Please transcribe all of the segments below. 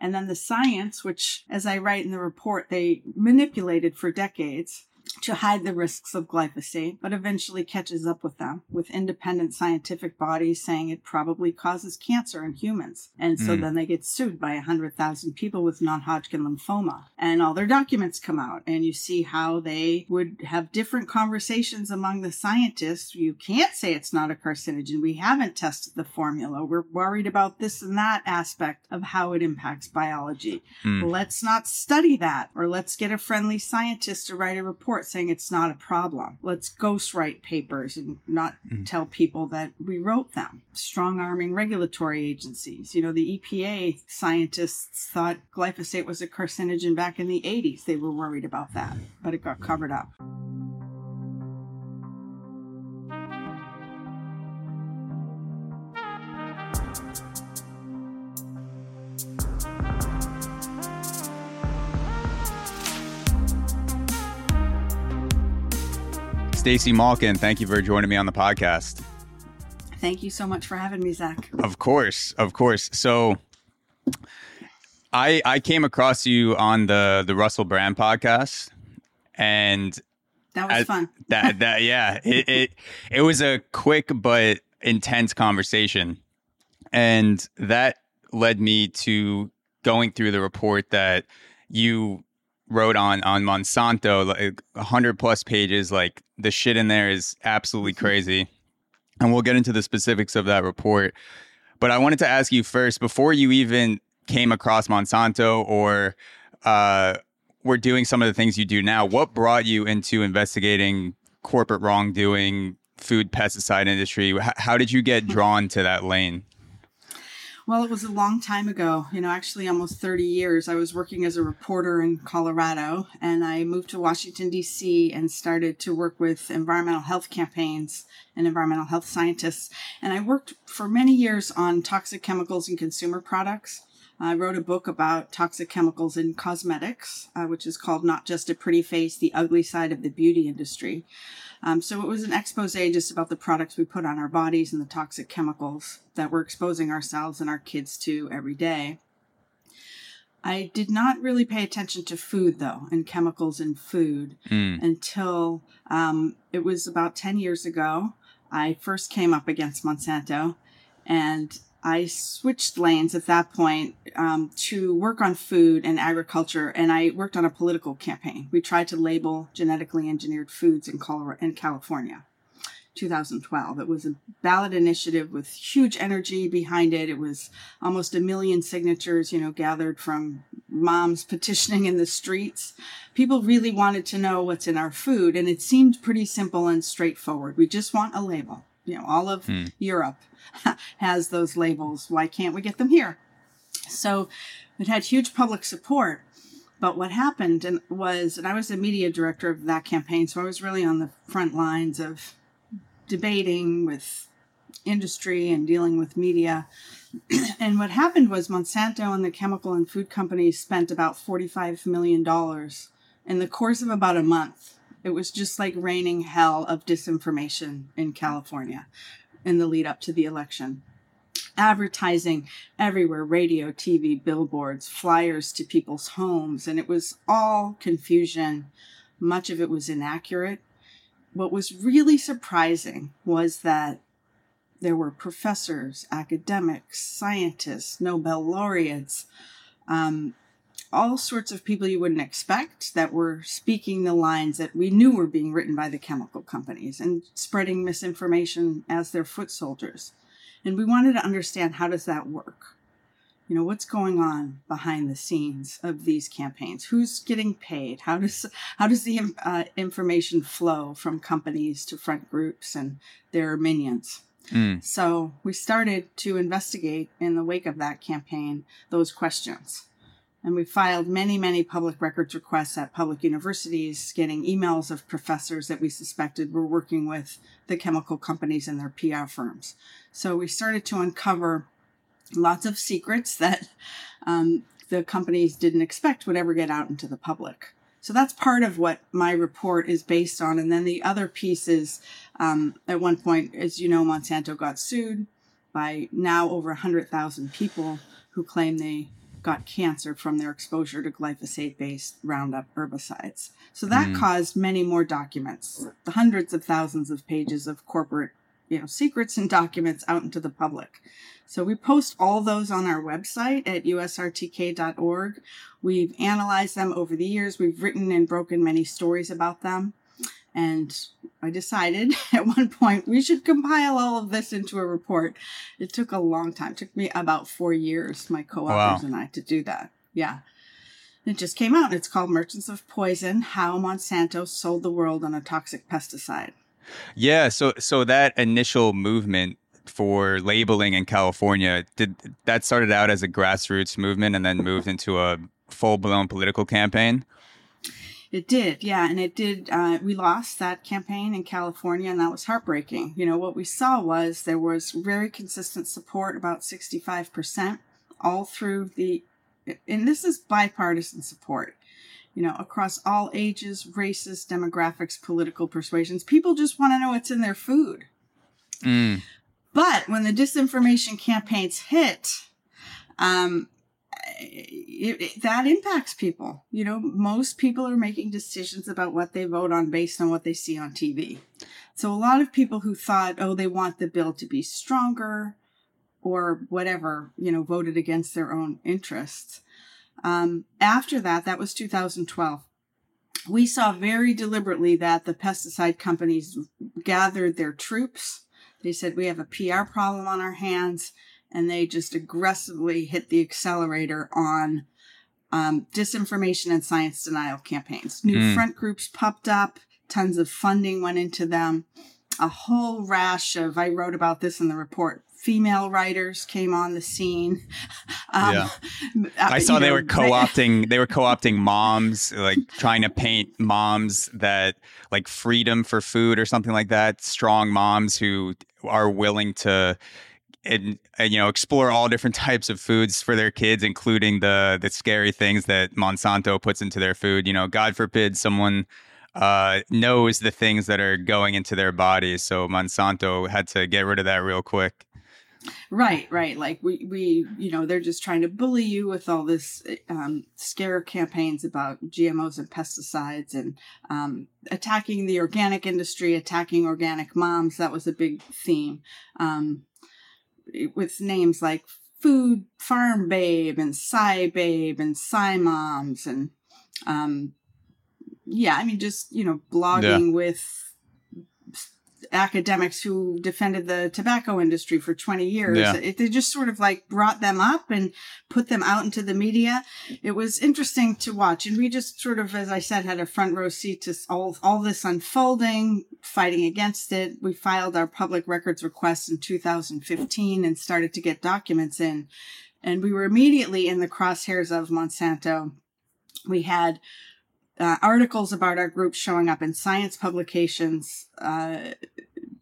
And then the science, which, as I write in the report, they manipulated for decades to hide the risks of glyphosate, but eventually catches up with them, with independent scientific bodies saying it probably causes cancer in humans. And so Mm. then they get sued by 100,000 people with non Hodgkin lymphoma. And all their documents come out, and you see how they would have different conversations among the scientists. You can't say it's not a carcinogen. We haven't tested the formula. We're worried about this and that aspect of how it impacts biology. Mm. Let's not study that, or let's get a friendly scientist to write a report saying it's not a problem. Let's ghostwrite papers and not Mm. tell people that we wrote them. Strong arming regulatory agencies. You know, the EPA scientists thought glyphosate was a carcinogen back in the 80s. They were worried about that, but it got covered up. Stacy Malkan, thank you for joining me on the podcast. Thank you so much for having me, Zach. Of course, of course. So I I came across you on the the Russell Brand podcast and That was I- fun. that that yeah, it, it it was a quick but intense conversation. And that led me to going through the report that you wrote on on Monsanto, like 100 plus pages like the shit in there is absolutely crazy. And we'll get into the specifics of that report. But I wanted to ask you first before you even came across Monsanto or uh, were doing some of the things you do now, what brought you into investigating corporate wrongdoing, food pesticide industry? H- how did you get drawn to that lane? Well, it was a long time ago, you know, actually almost 30 years. I was working as a reporter in Colorado and I moved to Washington, D.C. and started to work with environmental health campaigns and environmental health scientists. And I worked for many years on toxic chemicals and consumer products. I wrote a book about toxic chemicals in cosmetics, uh, which is called Not Just a Pretty Face The Ugly Side of the Beauty Industry. Um, so it was an expose just about the products we put on our bodies and the toxic chemicals that we're exposing ourselves and our kids to every day. I did not really pay attention to food though, and chemicals in food Mm, until um, it was about 10 years ago. I first came up against Monsanto and I switched lanes at that point um, to work on food and agriculture, and I worked on a political campaign. We tried to label genetically engineered foods in, Colorado, in California. 2012. It was a ballot initiative with huge energy behind it. It was almost a million signatures, you know, gathered from moms petitioning in the streets. People really wanted to know what's in our food, and it seemed pretty simple and straightforward. We just want a label. You know, all of Hmm. Europe has those labels. Why can't we get them here? So it had huge public support. But what happened and was, and I was the media director of that campaign, so I was really on the front lines of debating with industry and dealing with media. and what happened was Monsanto and the chemical and food companies spent about $45 million in the course of about a month. It was just like raining hell of disinformation in California in the lead up to the election. Advertising everywhere radio, TV, billboards, flyers to people's homes, and it was all confusion. Much of it was inaccurate what was really surprising was that there were professors, academics, scientists, Nobel laureates, um, all sorts of people you wouldn't expect that were speaking the lines that we knew were being written by the chemical companies and spreading misinformation as their foot soldiers. And we wanted to understand how does that work? you know what's going on behind the scenes of these campaigns? Who's getting paid? How does how does the uh, information flow from companies to front groups and their minions? Mm, so we started to investigate in the wake of that campaign those questions and we filed many many public records requests at public universities getting emails of professors that we suspected were working with the chemical companies and their pr firms so we started to uncover lots of secrets that um, the companies didn't expect would ever get out into the public. So that's part of what my report is based on. And then the other piece is um, at one point, as you know, Monsanto got sued by now over 100,000 people who claim they got cancer from their exposure to glyphosate based Roundup herbicides. So that Mm. caused many more documents, the hundreds of thousands of pages of corporate you know secrets and documents out into the public. So we post all those on our website at usrtk.org. We've analyzed them over the years. We've written and broken many stories about them. And I decided at one point we should compile all of this into a report. It took a long time. It took me about four years, my co-authors Wow. and I, to do that. Yeah. It just came out. It's called Merchants of Poison: How Monsanto Sold the World on a Toxic Pesticide. Yeah, so so that initial movement for labeling in California did that started out as a grassroots movement and then moved into a full blown political campaign. It did, yeah, and it did. Uh, we lost that campaign in California, and that was heartbreaking. You know, what we saw was there was very consistent support, about 65%, all through the, and this is bipartisan support, you know, across all ages, races, demographics, political persuasions. People just want to know what's in their food. Mm, But when the disinformation campaigns hit, um, it, it- that impacts people. You know, most people are making decisions about what they vote on based on what they see on TV. So a lot of people who thought, oh, they want the bill to be stronger or whatever, you know, voted against their own interests. Um, after that, that was 2012. We saw very deliberately that the pesticide companies gathered their troops. They said, we have a PR problem on our hands and they just aggressively hit the accelerator on um, disinformation and science denial campaigns. New Mm. front groups popped up, tons of funding went into them. A whole rash of, I wrote about this in the report, female writers came on the scene. Um, Yeah. uh, I saw they know, were co-opting they were co-opting moms like trying to paint moms that like freedom for food or something like that strong moms who are willing to and, and, you know explore all different types of foods for their kids including the the scary things that Monsanto puts into their food you know god forbid someone uh, knows the things that are going into their bodies so Monsanto had to get rid of that real quick Right, right. Like we, we, you know, they're just trying to bully you with all this um, scare campaigns about GMOs and pesticides and um, attacking the organic industry, attacking organic moms. That was a big theme um, with names like Food Farm Babe and Sci Babe and Sci Moms and um, yeah, I mean, just you know, blogging with academics who defended the tobacco industry for 20 years. Yeah. It, they just sort of like brought them up and put them out into the media. It was interesting to watch. And we just sort of, as I said, had a front row seat to all, all this unfolding, fighting against it. We filed our public records request in 2015 and started to get documents in. And we were immediately in the crosshairs of Monsanto. We had uh, articles about our group showing up in science publications, uh,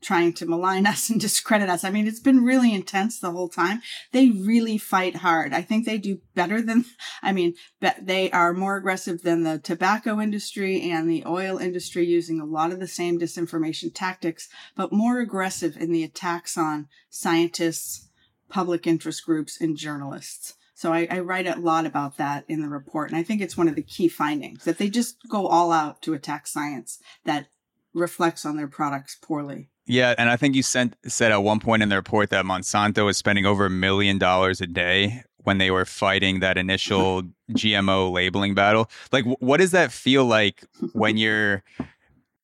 trying to malign us and discredit us. I mean, it's been really intense the whole time. They really fight hard. I think they do better than, I mean, they are more aggressive than the tobacco industry and the oil industry using a lot of the same disinformation tactics, but more aggressive in the attacks on scientists, public interest groups, and journalists. So I, I write a lot about that in the report. And I think it's one of the key findings that they just go all out to attack science that reflects on their products poorly. Yeah, and I think you sent, said at one point in the report that Monsanto was spending over a million dollars a day when they were fighting that initial GMO labeling battle. Like, what does that feel like when you're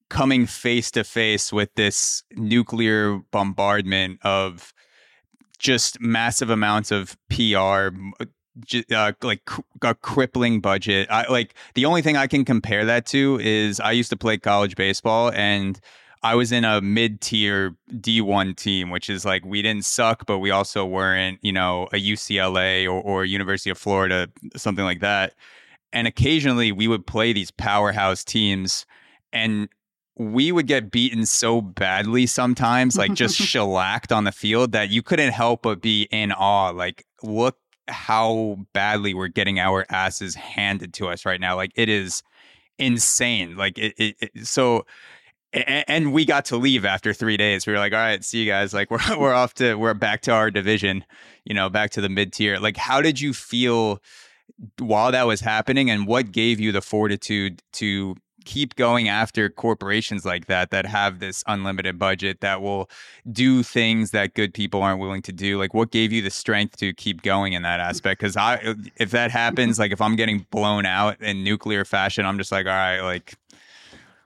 coming face to face with this nuclear bombardment of just massive amounts of PR, uh, like a crippling budget. I like the only thing I can compare that to is I used to play college baseball and I was in a mid-tier D1 team, which is like we didn't suck, but we also weren't, you know, a UCLA or, or University of Florida, something like that. And occasionally we would play these powerhouse teams and we would get beaten so badly sometimes, like just shellacked on the field that you couldn't help but be in awe. Like, look how badly we're getting our asses handed to us right now. Like, it is insane. Like, it, it, it so and we got to leave after three days. We were like, all right, see you guys. Like we're we're off to we're back to our division, you know, back to the mid tier. Like, how did you feel while that was happening, and what gave you the fortitude to keep going after corporations like that that have this unlimited budget that will do things that good people aren't willing to do like what gave you the strength to keep going in that aspect? Because i if that happens like if i'm getting blown out in nuclear fashion i'm just like all right like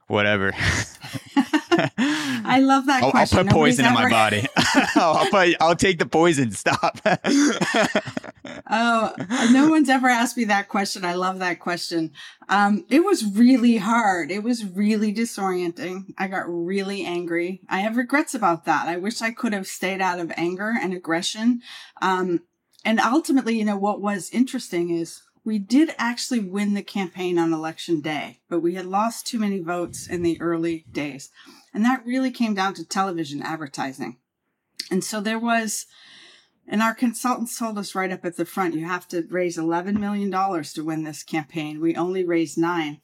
whatever. I love that I'll, question. I'll put poison ever... in my body. I'll, put, I'll take the poison. Stop. oh, no one's ever asked me that question. I love that question. Um, it was really hard. It was really disorienting. I got really angry. I have regrets about that. I wish I could have stayed out of anger and aggression. Um, and ultimately, you know, what was interesting is we did actually win the campaign on election day, but we had lost too many votes in the early days. And that really came down to television advertising. And so there was, and our consultants told us right up at the front, you have to raise $11 million to win this campaign. We only raised nine.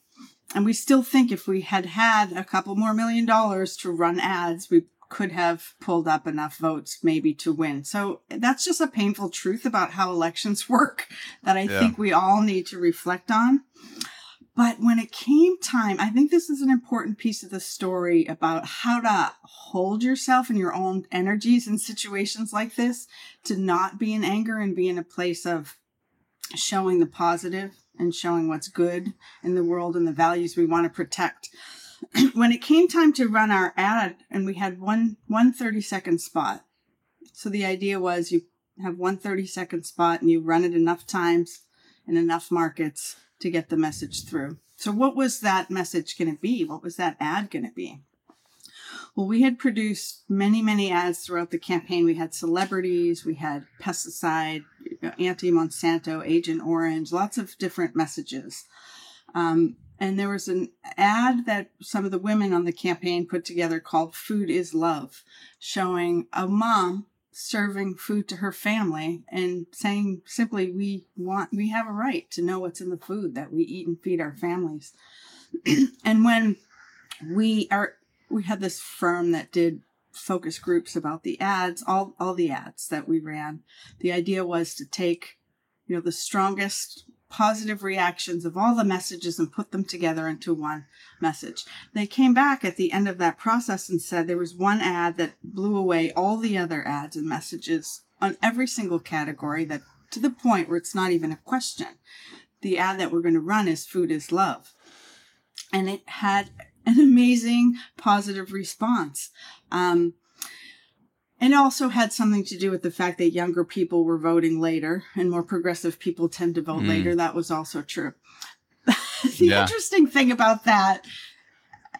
And we still think if we had had a couple more million dollars to run ads, we could have pulled up enough votes maybe to win. So that's just a painful truth about how elections work that I yeah. think we all need to reflect on. But when it came time, I think this is an important piece of the story about how to hold yourself and your own energies in situations like this, to not be in anger and be in a place of showing the positive and showing what's good in the world and the values we want to protect. when it came time to run our ad and we had one one 30 second spot so the idea was you have one 30 second spot and you run it enough times in enough markets to get the message through. So what was that message going to be? What was that ad going to be? Well we had produced many many ads throughout the campaign. We had celebrities we had pesticide anti monsanto agent orange lots of different messages. Um, and there was an ad that some of the women on the campaign put together called Food is Love, showing a mom serving food to her family and saying simply we want we have a right to know what's in the food that we eat and feed our families. and when we are we had this firm that did focus groups about the ads, all all the ads that we ran. The idea was to take you know the strongest positive reactions of all the messages and put them together into one message. They came back at the end of that process and said there was one ad that blew away all the other ads and messages on every single category that to the point where it's not even a question. The ad that we're going to run is food is love. And it had an amazing positive response. Um, and it also had something to do with the fact that younger people were voting later and more progressive people tend to vote mm. later. That was also true. the yeah. interesting thing about that,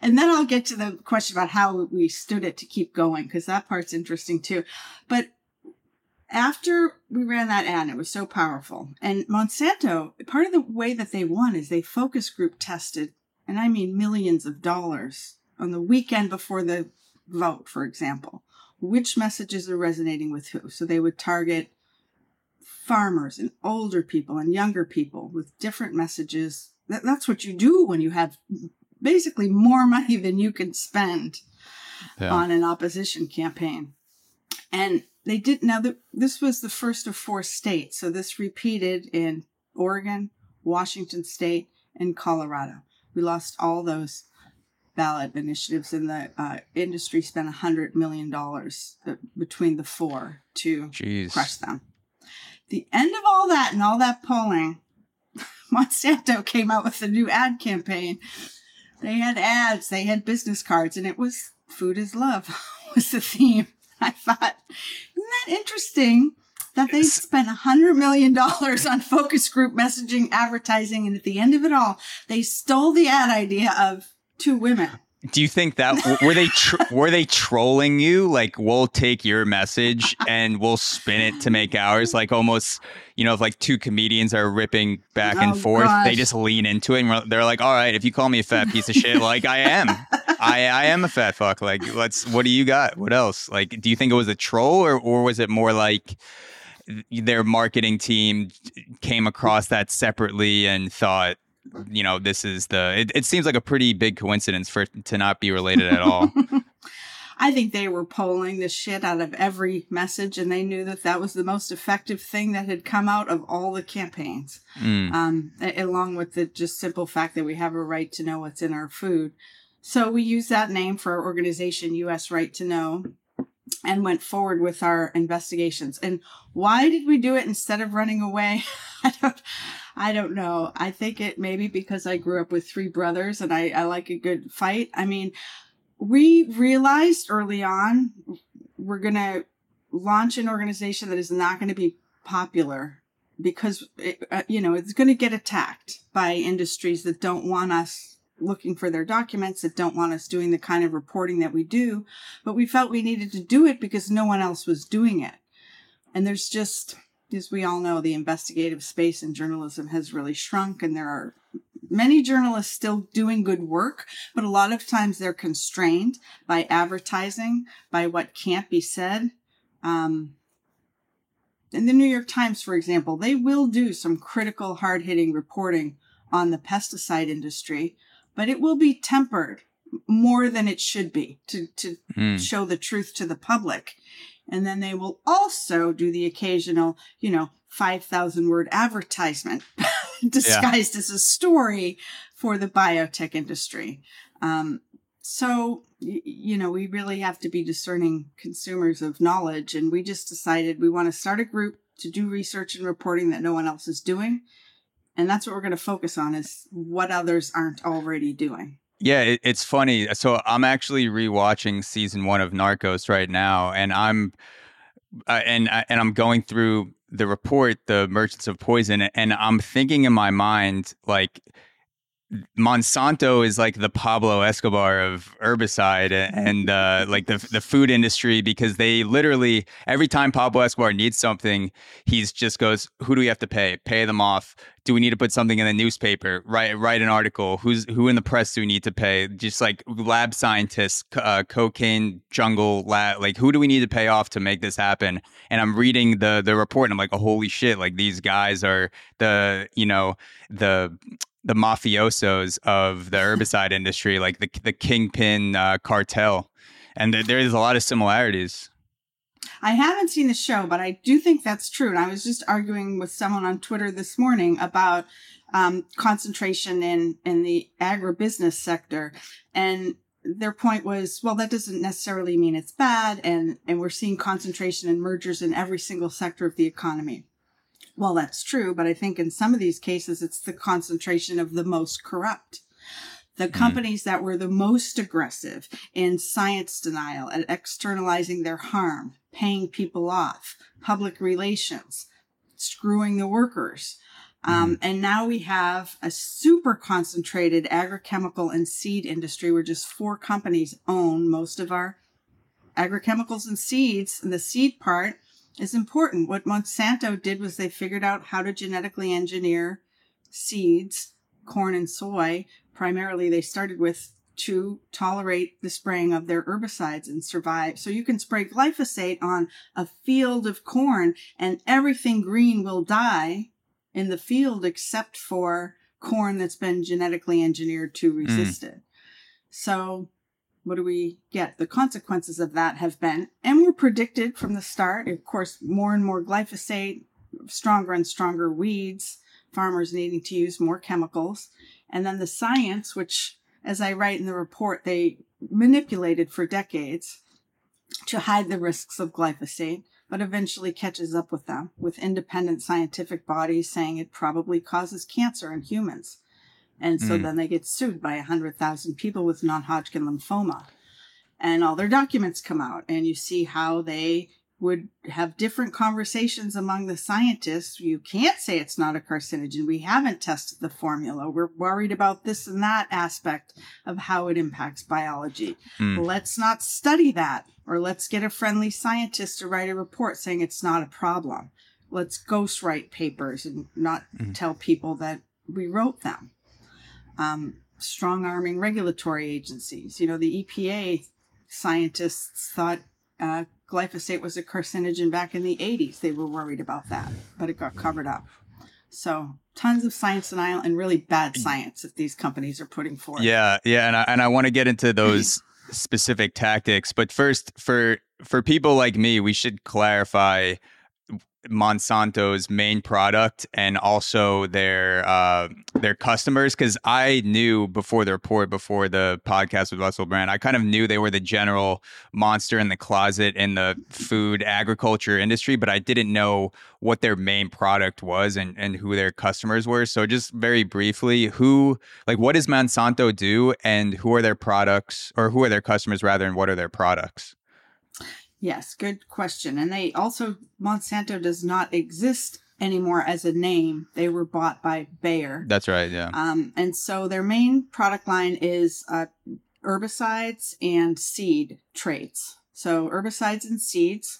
and then I'll get to the question about how we stood it to keep going, because that part's interesting too. But after we ran that ad, it was so powerful. And Monsanto, part of the way that they won is they focus group tested, and I mean millions of dollars on the weekend before the vote, for example which messages are resonating with who. So they would target farmers and older people and younger people with different messages. That, that's what you do when you have basically more money than you can spend yeah. on an opposition campaign. And they did now that this was the first of four states. So this repeated in Oregon, Washington state, and Colorado. We lost all those ballot initiatives, in the uh, industry spent a hundred million dollars uh, between the four to Jeez. crush them. The end of all that and all that polling, Monsanto came out with a new ad campaign. They had ads, they had business cards, and it was "Food is Love" was the theme. I thought, isn't that interesting? that they spent a hundred million dollars on focus group messaging advertising and at the end of it all they stole the ad idea of two women. Do you think that were they tr- were they trolling you? Like we'll take your message and we'll spin it to make ours. Like almost, you know, if like two comedians are ripping back and oh, forth, gosh. they just lean into it and they're like, "All right, if you call me a fat piece of shit, like I am, I I am a fat fuck. Like let's. What do you got? What else? Like, do you think it was a troll or or was it more like?" their marketing team came across that separately and thought you know, this is the. It, it seems like a pretty big coincidence for it to not be related at all. I think they were pulling the shit out of every message, and they knew that that was the most effective thing that had come out of all the campaigns. Mm. Um, along with the just simple fact that we have a right to know what's in our food. So we used that name for our organization, U.S. Right to Know, and went forward with our investigations. And why did we do it instead of running away? I don't, I don't know. I think it maybe because I grew up with three brothers and I, I like a good fight. I mean, we realized early on we're going to launch an organization that is not going to be popular because it, uh, you know it's going to get attacked by industries that don't want us looking for their documents that don't want us doing the kind of reporting that we do but we felt we needed to do it because no one else was doing it and there's just as we all know the investigative space in journalism has really shrunk and there are many journalists still doing good work, but a lot of times they're constrained by advertising, by what can't be said. Um, in the New York Times, for example, they will do some critical, hard hitting reporting on the pesticide industry, but it will be tempered more than it should be to, to Mm. show the truth to the public. And then they will also do the occasional, you know, 5,000 word advertisement disguised as a story for the biotech industry. Um, so, you know, we really have to be discerning consumers of knowledge. And we just decided we want to start a group to do research and reporting that no one else is doing. And that's what we're going to focus on is what others aren't already doing. Yeah, it, it's funny. So I'm actually rewatching season one of Narcos right now, and I'm uh, and I- and I'm going through the report, the Merchants of Poison, and I'm thinking in my mind like Monsanto is like the Pablo Escobar of herbicide and uh, like the the food industry because they literally every time Pablo Escobar needs something, he's just goes, "Who do we have to pay? Pay them off. Do we need to put something in the newspaper? Write write an article. Who's who in the press do we need to pay? Just like lab scientists, uh, cocaine jungle lab. Like who do we need to pay off to make this happen?" And I'm reading the the report, and I'm like, oh, "Holy shit! Like these guys are the you know the." The mafiosos of the herbicide industry, like the the kingpin uh, cartel, and there, there's a lot of similarities. I haven't seen the show, but I do think that's true. And I was just arguing with someone on Twitter this morning about um, concentration in in the agribusiness sector, and their point was, well, that doesn't necessarily mean it's bad, and and we're seeing concentration and mergers in every single sector of the economy. Well, that's true, but I think in some of these cases, it's the concentration of the most corrupt. The companies that were the most aggressive in science denial and externalizing their harm, paying people off, public relations, screwing the workers. Um, and now we have a super concentrated agrochemical and seed industry where just four companies own most of our agrochemicals and seeds. And the seed part is important. What Monsanto did was they figured out how to genetically engineer seeds, corn and soy. Primarily, they started with to tolerate the spraying of their herbicides and survive. So you can spray glyphosate on a field of corn and everything green will die in the field except for corn that's been genetically engineered to mm. resist it. So what do we get? The consequences of that have been, and were predicted from the start, of course, more and more glyphosate, stronger and stronger weeds, farmers needing to use more chemicals. And then the science, which, as I write in the report, they manipulated for decades to hide the risks of glyphosate, but eventually catches up with them, with independent scientific bodies saying it probably causes cancer in humans. And so Mm. then they get sued by 100,000 people with non Hodgkin lymphoma. And all their documents come out, and you see how they would have different conversations among the scientists. You can't say it's not a carcinogen. We haven't tested the formula. We're worried about this and that aspect of how it impacts biology. Mm. Let's not study that, or let's get a friendly scientist to write a report saying it's not a problem. Let's ghostwrite papers and not Mhm. tell people that we wrote them. Um, strong arming regulatory agencies. You know, the EPA scientists thought uh, glyphosate was a carcinogen back in the 80s. They were worried about that, but it got covered up. So tons of science denial and really bad science that these companies are putting forth. Yeah, yeah, and I, and I want to get into those specific tactics, but first, for for people like me, we should clarify Monsanto's main product and also their uh, their customers because I knew before the report, before the podcast with Russell Brand, I kind of knew they were the general monster in the closet in the food agriculture industry, but I didn't know what their main product was and, and who their customers were. So just very briefly, who like what does Monsanto do and who are their products or who are their customers rather and what are their products? Yes, good question. And they also, Monsanto does not exist anymore as a name. They were bought by Bayer. That's right, yeah. Um, and so their main product line is uh, herbicides and seed traits. So herbicides and seeds,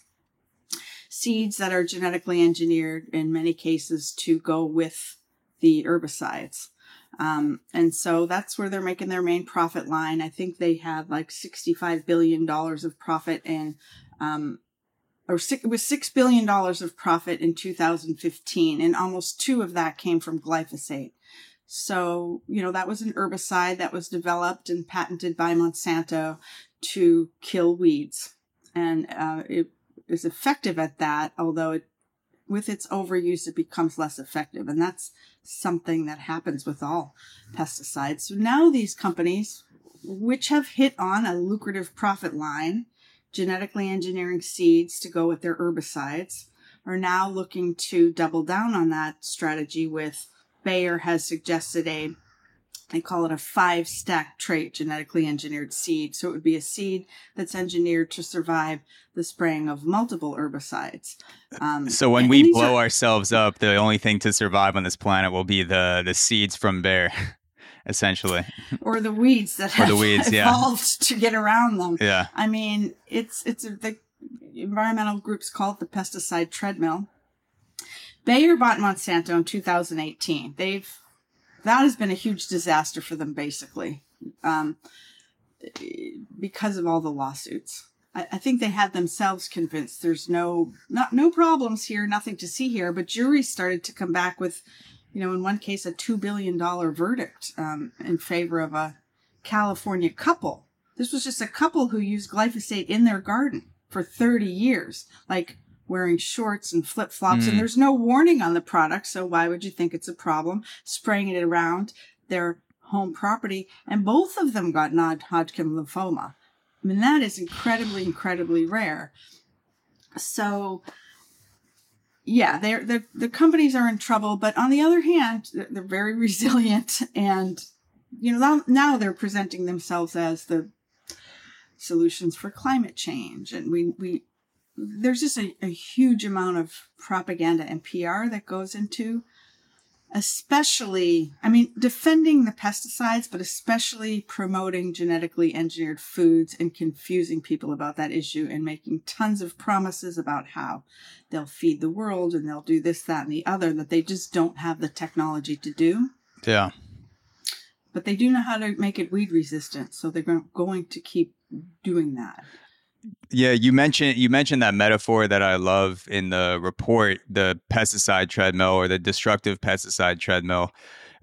seeds that are genetically engineered in many cases to go with the herbicides. Um, and so that's where they're making their main profit line. I think they had like $65 billion of profit in um, or six, it was six billion dollars of profit in 2015, and almost two of that came from glyphosate. So you know that was an herbicide that was developed and patented by Monsanto to kill weeds, and uh, it is effective at that. Although it, with its overuse, it becomes less effective, and that's something that happens with all pesticides. So now these companies, which have hit on a lucrative profit line, genetically engineering seeds to go with their herbicides, are now looking to double down on that strategy with Bayer has suggested a they call it a five stack trait genetically engineered seed. So it would be a seed that's engineered to survive the spraying of multiple herbicides. Um, so when we blow are, ourselves up, the only thing to survive on this planet will be the the seeds from Bayer. essentially. Or the weeds that have the weeds, evolved yeah. to get around them. Yeah. I mean, it's it's a, the environmental groups call it the pesticide treadmill. Bayer bought Monsanto in 2018. They've that has been a huge disaster for them, basically, um, because of all the lawsuits. I, think they had themselves convinced there's no not no problems here, nothing to see here. But juries started to come back with you know, in one case, a $2 billion verdict um, in favor of a California couple. This was just a couple who used glyphosate in their garden for 30 years, like wearing shorts and flip flops. Mm. And there's no warning on the product. So why would you think it's a problem? Spraying it around their home property. And both of them got non Hodgkin lymphoma. I mean, that is incredibly, incredibly rare. So, yeah, they're, they're, the companies are in trouble, but on the other hand, they're very resilient and, you know, now, now they're presenting themselves as the solutions for climate change. And we, we, there's just a, a huge amount of propaganda and PR that goes into especially, I mean, defending the pesticides, but especially promoting genetically engineered foods and confusing people about that issue and making tons of promises about how they'll feed the world and they'll do this, that, and the other that they just don't have the technology to do. Yeah. But they do know how to make it weed resistant, so they're going to keep doing that. Yeah, you mentioned you mentioned that metaphor that I love in the report, the pesticide treadmill or the destructive pesticide treadmill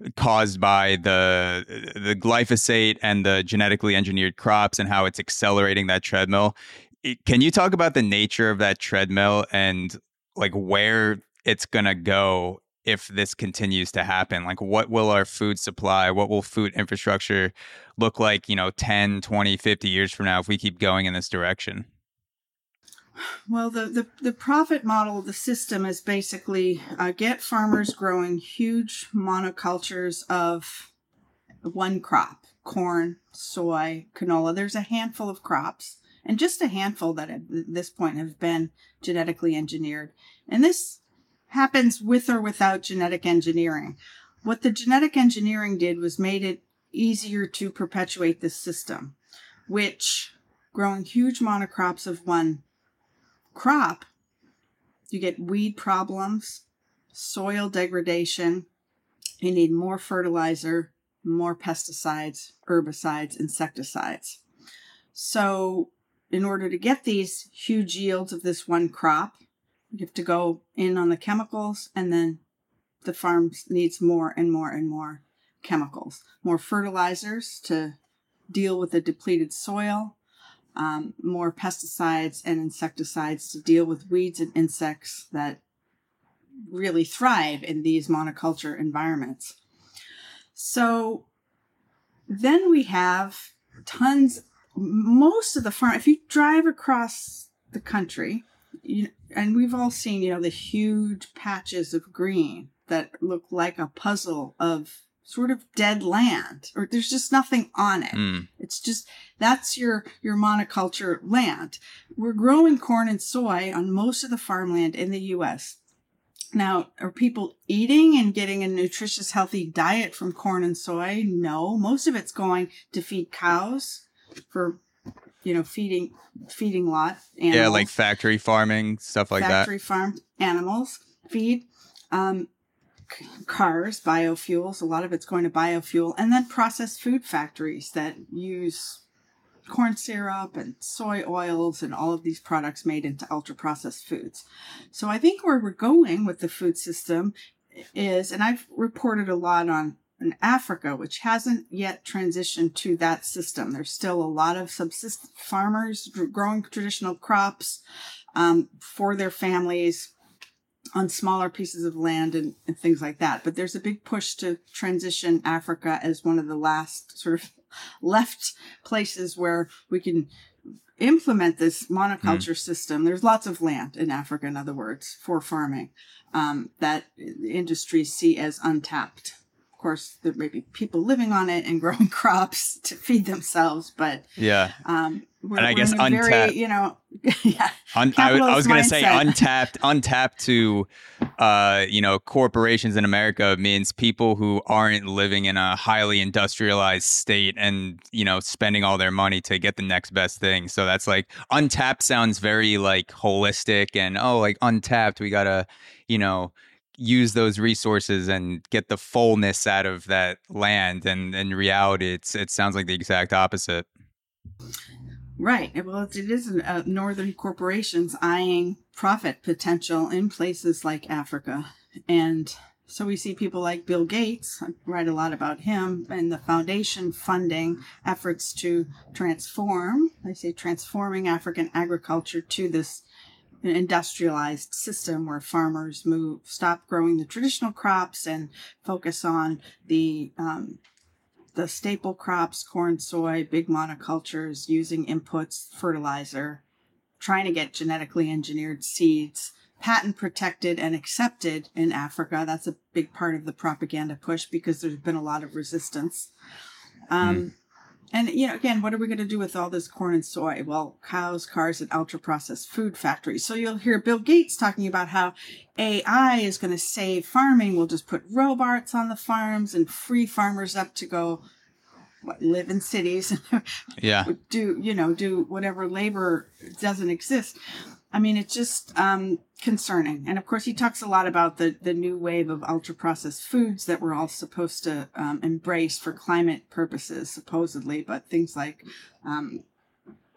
uh, caused by the uh, the glyphosate and the genetically engineered crops and how it's accelerating that treadmill. can you talk about the nature of that treadmill and like where it's going to go if this continues to happen? Like, what will our food supply, what will food infrastructure look like, you know, 10, 20, 50 years from now if we keep going in this direction? Well, the, the, the profit model of the system is basically uh, get farmers growing huge monocultures of one crop corn, soy, canola. There's a handful of crops, and just a handful that at this point have been genetically engineered. And this happens with or without genetic engineering. What the genetic engineering did was made it easier to perpetuate this system, which growing huge monocrops of one crop, you get weed problems, soil degradation, you need more fertilizer, more pesticides, herbicides, insecticides. So, in order to get these huge yields of this one crop, you have to go in on the chemicals and then the farm needs more and more and more chemicals, more fertilizers to deal with the depleted soil, um, more pesticides and insecticides to deal with weeds and insects that really thrive in these monoculture environments. So then we have tons, most of the farm, if you drive across the country, you, and we've all seen, you know, the huge patches of green that look like a puzzle of sort of dead land or there's just nothing on it. Mm. It's just that's your your monoculture land. We're growing corn and soy on most of the farmland in the US. Now, are people eating and getting a nutritious healthy diet from corn and soy? No, most of it's going to feed cows for you know feeding feeding lot animals. Yeah, like factory farming, stuff like that. factory that. farmed animals feed um, c- cars biofuels a lot of it's going to biofuel and then processed food factories that use corn syrup and soy oils and all of these products made into ultra processed foods so i think where we're going with the food system is and i've reported a lot on in Africa, which hasn't yet transitioned to that system. There's still a lot of subsistence farmers growing traditional crops um, for their families on smaller pieces of land and, and things like that. But there's a big push to transition Africa as one of the last sort of left places where we can implement this monoculture system. There's lots of land in Africa, in other words, for farming um, that industries see as untapped. Of course, there may be people living on it and growing crops to feed themselves, but Yeah. um, we're, And I guess very, untapped- you know, yeah, Un- I was going to say untapped, untapped to, uh, you know, corporations in America means people who aren't living in a highly industrialized state and you know spending all their money to get the next best thing. So that's like untapped sounds very like holistic and oh, like untapped, we gotta, you know, use those resources and get the fullness out of that land. And in reality, it's it sounds like the exact opposite. Right. Well, it is uh, northern corporations eyeing profit potential in places like Africa. And so we see people like Bill Gates, I write a lot about him, and the foundation funding efforts to transform, I say transforming African agriculture to this industrialized system where farmers move, stop growing the traditional crops and focus on the um, the staple crops, corn, soy, big monocultures, using inputs, fertilizer, trying to get genetically engineered seeds, patent protected and accepted in Africa. That's a big part of the propaganda push because there's been a lot of resistance. Um, And, you know, again, what are we going to do with all this corn and soy? Well, cows, cars, and ultra processed food factories. So you'll hear Bill Gates talking about how AI is going to save farming. We'll just put robots on the farms and free farmers up to go live in cities Yeah. do you know do whatever labor doesn't exist. I mean it's just um, concerning. And of course he talks a lot about the the new wave of ultra processed foods that we're all supposed to um, embrace for climate purposes supposedly but things like um,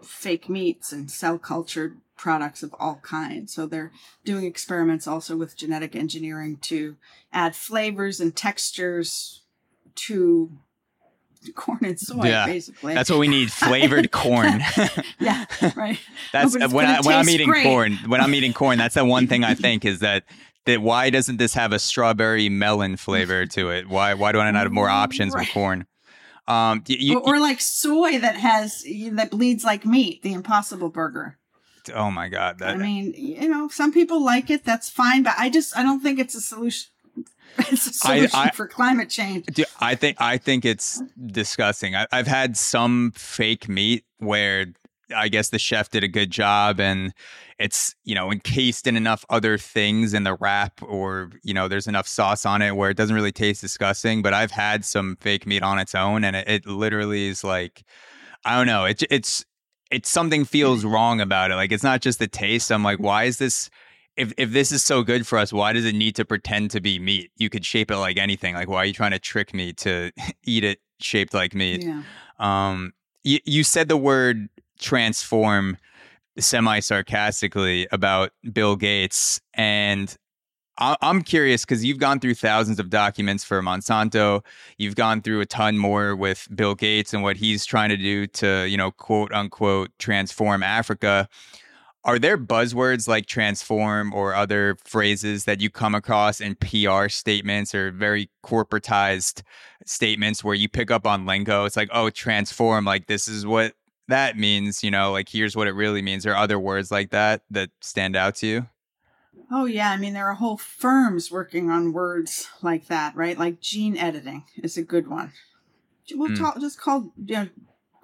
fake meats and cell cultured products of all kinds. So they're doing experiments also with genetic engineering to add flavors and textures to corn and soy Yeah, basically That's what we need flavored corn. yeah, right. That's it's when I, when I'm eating great. corn. When I'm eating corn, that's the one thing I think is that that why doesn't this have a strawberry melon flavor to it? Why why do I not have more options with corn? Um, you, or, or like soy that has that bleeds like meat, the Impossible Burger. oh my god, that I mean, you know, some people like it. That's fine, but I just I don't think it's a solution. It's a I- solution I- for climate change. Dude, I think I think it's disgusting. I, I've had some fake meat where I guess the chef did a good job and it's you know encased in enough other things in the wrap or you know there's enough sauce on it where it doesn't really taste disgusting. But I've had some fake meat on its own and it, it literally is like I don't know. It, it's it's something feels mm-hmm. wrong about it. Like it's not just the taste. I'm like, why is this? If if this is so good for us, why does it need to pretend to be meat? You could shape it like anything. Like why are you trying to trick me to eat it shaped like meat? Yeah. Um, you, you said the word transform semi sarcastically about Bill Gates, and I'm curious because you've gone through thousands of documents for Monsanto. You've gone through a ton more with Bill Gates and what he's trying to do to, you know, quote unquote, transform Africa. Are there buzzwords like transform or other phrases that you come across in PR statements or very corporatized statements where you pick up on lingo? It's like, oh, transform, like this is what that means, you know, like here's what it really means. Or other words like that that stand out to you? Oh yeah, I mean there are whole firms working on words like that, right? Like gene editing is a good one. We'll mm. talk just called you know,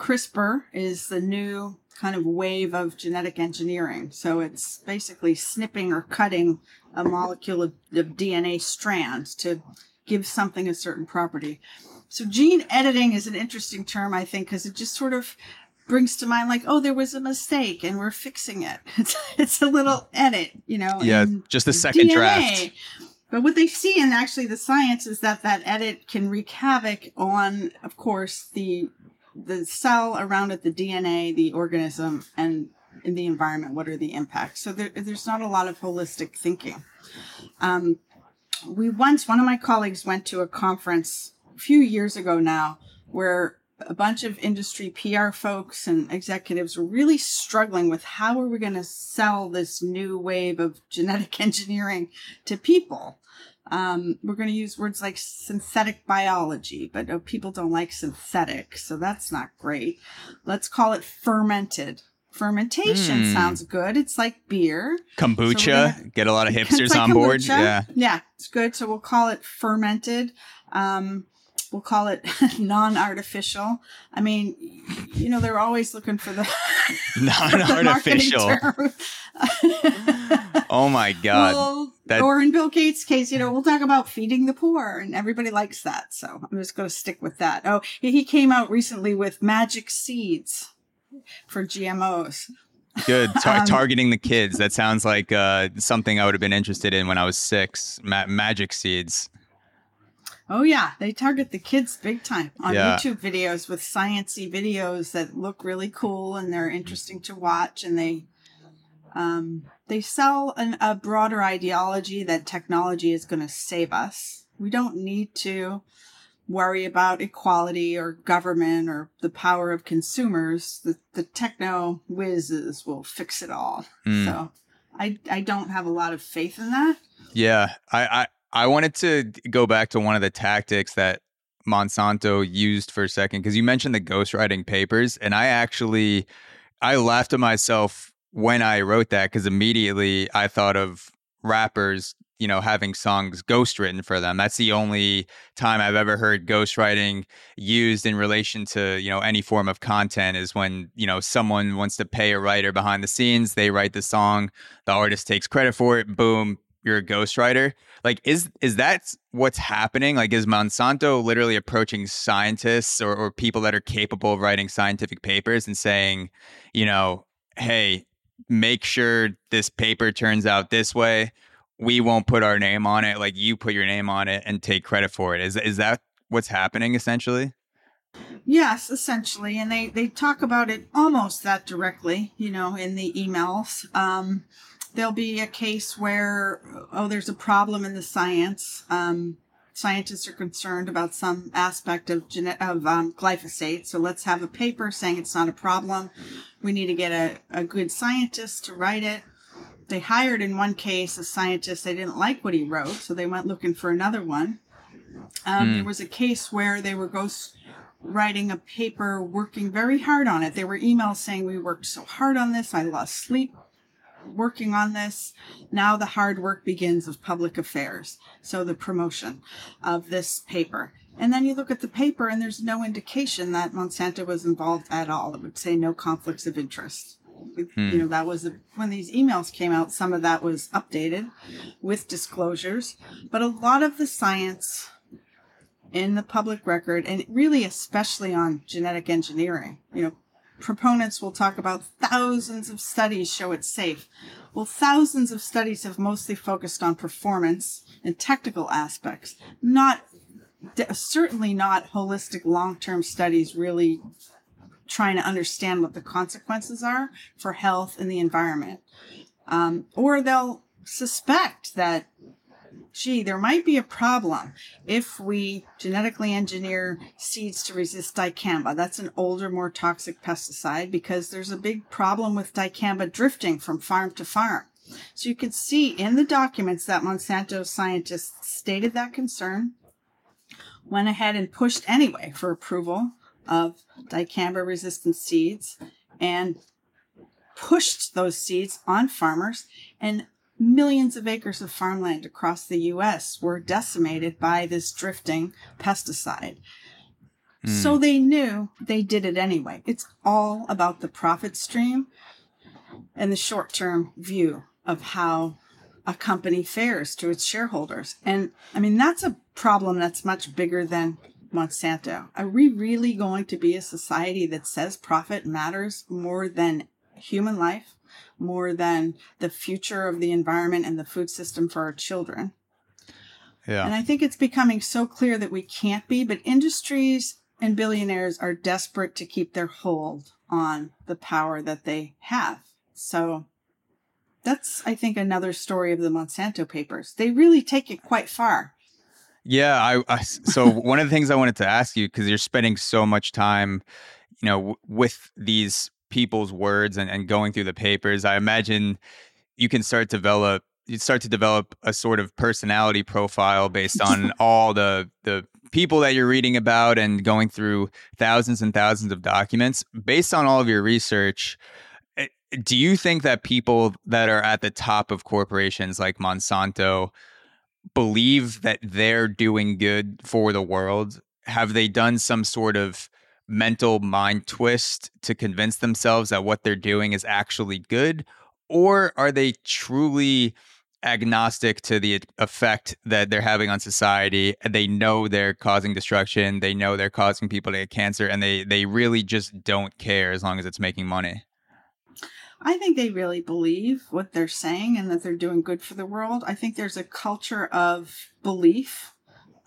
CRISPR is the new kind of wave of genetic engineering. So it's basically snipping or cutting a molecule of, of DNA strands to give something a certain property. So gene editing is an interesting term, I think, because it just sort of brings to mind like, oh, there was a mistake and we're fixing it. It's it's a little edit, you know. Yeah, just a second DNA. draft. But what they see in actually the science is that that edit can wreak havoc on, of course, the the cell around it, the DNA, the organism, and in the environment. What are the impacts? So there, there's not a lot of holistic thinking. Um, we once, one of my colleagues went to a conference a few years ago now where a bunch of industry PR folks and executives were really struggling with how are we going to sell this new wave of genetic engineering to people. Um, we're going to use words like synthetic biology, but oh, people don't like synthetic, so that's not great. Let's call it fermented. Fermentation mm. sounds good. It's like beer. Kombucha. So gonna, get a lot of hipsters like on kombucha. board. Yeah. Yeah, it's good. So we'll call it fermented. Um, we'll call it non-artificial. I mean, you know, they're always looking for the non-artificial. oh my god! Well, that... Or in Bill Gates' case, you know, we'll talk about feeding the poor, and everybody likes that. So I'm just going to stick with that. Oh, he came out recently with magic seeds for GMOs. Good. Tar- um, targeting the kids. That sounds like uh, something I would have been interested in when I was six. Ma- magic seeds. Oh yeah, they target the kids big time on yeah. YouTube videos with sciency videos that look really cool and they're interesting to watch, and they um, they sell an, a broader ideology that technology is going to save us. We don't need to worry about equality or government or the power of consumers. The the techno whizzes will fix it all. Mm. So I I don't have a lot of faith in that. Yeah, I, I wanted to go back to one of the tactics that Monsanto used for a second because you mentioned the ghostwriting papers, and I actually I laughed at myself when I wrote that because immediately I thought of rappers, you know, having songs ghostwritten for them. That's the only time I've ever heard ghostwriting used in relation to, you know, any form of content is when, you know, someone wants to pay a writer behind the scenes, they write the song, the artist takes credit for it, boom, you're a ghostwriter. Like, is is that what's happening? Like, is Monsanto literally approaching scientists or, or people that are capable of writing scientific papers and saying, you know, hey, make sure this paper turns out this way. We won't put our name on it. Like you put your name on it and take credit for it. Is is that what's happening essentially? Yes, essentially, and they they talk about it almost that directly, you know, in the emails. Um, there'll be a case where oh there's a problem in the science. Um, scientists are concerned about some aspect of gene- of um, glyphosate. So let's have a paper saying it's not a problem. We need to get a, a good scientist to write it. They hired in one case a scientist. They didn't like what he wrote so they went looking for another one. Um, mm. there was a case where they were ghost writing a paper working very hard on it. There were emails saying we worked so hard on this. I lost sleep working on this. Now the hard work begins of public affairs. So the promotion of this paper. And then you look at the paper and there's no indication that Monsanto was involved at all. It would say no conflicts of interest. Hmm. You know, that was when these emails came out, some of that was updated with disclosures. But a lot of the science in the public record, and really especially on genetic engineering, you know, proponents will talk about thousands of studies show it's safe. Well, thousands of studies have mostly focused on performance and technical aspects, not certainly not holistic long-term studies really trying to understand what the consequences are for health and the environment. Um, or they'll suspect that gee, there might be a problem if we genetically engineer seeds to resist dicamba. That's an older, more toxic pesticide because there's a big problem with dicamba drifting from farm to farm. So you can see in the documents that Monsanto scientists stated that concern, went ahead and pushed anyway for approval of dicamba resistant seeds and pushed those seeds on farmers and millions of acres of farmland across the US were decimated by this drifting pesticide. Mm. So they knew they did it anyway. It's all about the profit stream and the short term view of how a company fares to its shareholders. And I mean, that's a problem that's much bigger than Monsanto. Are we really going to be a society that says profit matters more than human life? More than the future of the environment and the food system for our children. Yeah. And I think it's becoming so clear that we can't be, but industries and billionaires are desperate to keep their hold on the power that they have. So that's, I think, another story of the Monsanto papers. They really take it quite far. Yeah, I, I so one of the things I wanted to ask you because you're spending so much time, you know, w- with these people's words and, and going through the papers, I imagine you can start develop you start to develop a sort of personality profile based on all the the people that you're reading about and going through thousands and thousands of documents. Based on all of your research eh, do you think that people that are at the top of corporations like Monsanto believe that they're doing good for the world? Have they done some sort of mental mind twist to convince themselves that what they're doing is actually good? Or are they truly agnostic to the effect that they're having on society they know they're causing destruction they know they're causing people to get cancer and they they really just don't care as long as it's making money i think they really believe what they're saying and that they're doing good for the world i think there's a culture of belief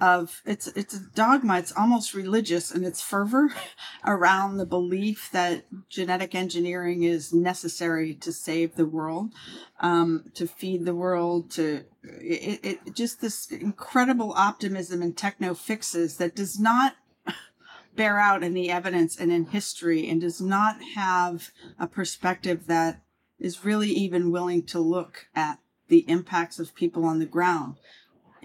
of it's it's a dogma it's almost religious in its fervor around the belief that genetic engineering is necessary to save the world um, to feed the world to it, it just this incredible optimism and techno fixes that does not bear out in the evidence and in history and does not have a perspective that is really even willing to look at the impacts of people on the ground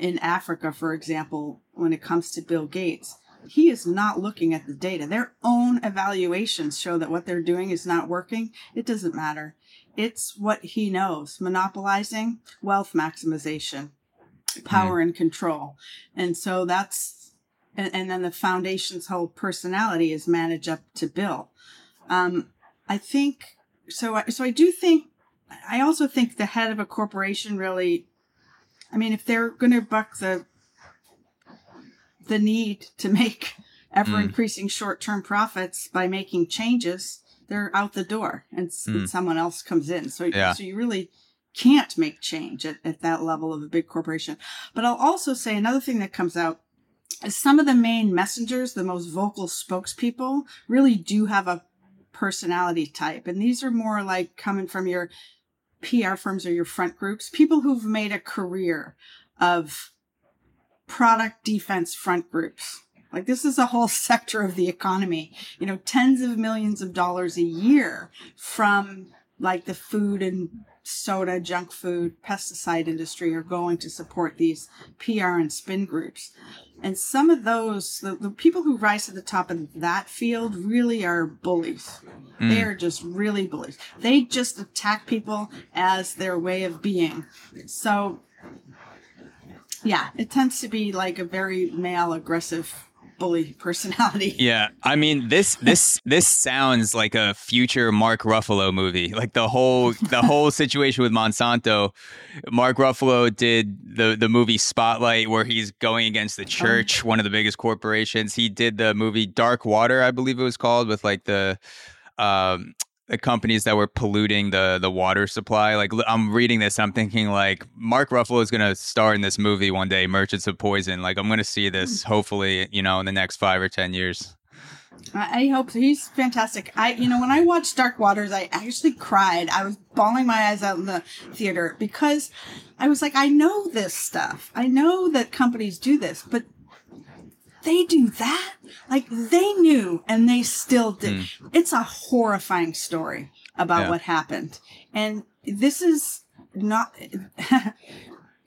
in Africa, for example, when it comes to Bill Gates, he is not looking at the data. Their own evaluations show that what they're doing is not working. It doesn't matter. It's what he knows monopolizing, wealth maximization, power mm. and control. And so that's, and, and, then the foundation's whole personality is managed up to Bill. Um, I think, so, I, so I do think, I also think the head of a corporation really I mean, if they're going to buck the the need to make ever increasing mm. short term profits by making changes, they're out the door, and, mm. and someone else comes in. So, yeah. so you really can't make change at, at that level of a big corporation. But I'll also say another thing that comes out is some of the main messengers, the most vocal spokespeople, really do have a personality type, and these are more like coming from your PR firms or your front groups, people who've made a career of product defense front groups. Like this is a whole sector of the economy, you know, tens of millions of dollars a year from like the food and soda, junk food, pesticide industry are going to support these PR and spin groups. And some of those, the, the people who rise to the top of that field really are bullies. Mm. They are just really bullies. They just attack people as their way of being. So, yeah, it tends to be like a very male aggressive bully personality. Yeah, I mean this this this sounds like a future Mark Ruffalo movie. Like the whole the whole situation with Monsanto. Mark Ruffalo did the the movie Spotlight where he's going against the church, one of the biggest corporations. He did the movie Dark Water, I believe it was called, with like the um the companies that were polluting the the water supply. Like I'm reading this, I'm thinking like Mark Ruffalo is gonna star in this movie one day, Merchants of Poison. Like I'm gonna see this hmm. hopefully, you know, in the next five or ten years. I, hope so. He's fantastic. I, you know, when I watched Dark Waters, I actually cried. I was bawling my eyes out in the theater because I was like, I know this stuff. I know that companies do this, but they do that. Like they knew and they still did. Hmm. It's a horrifying story about Yeah. what happened. And this is not,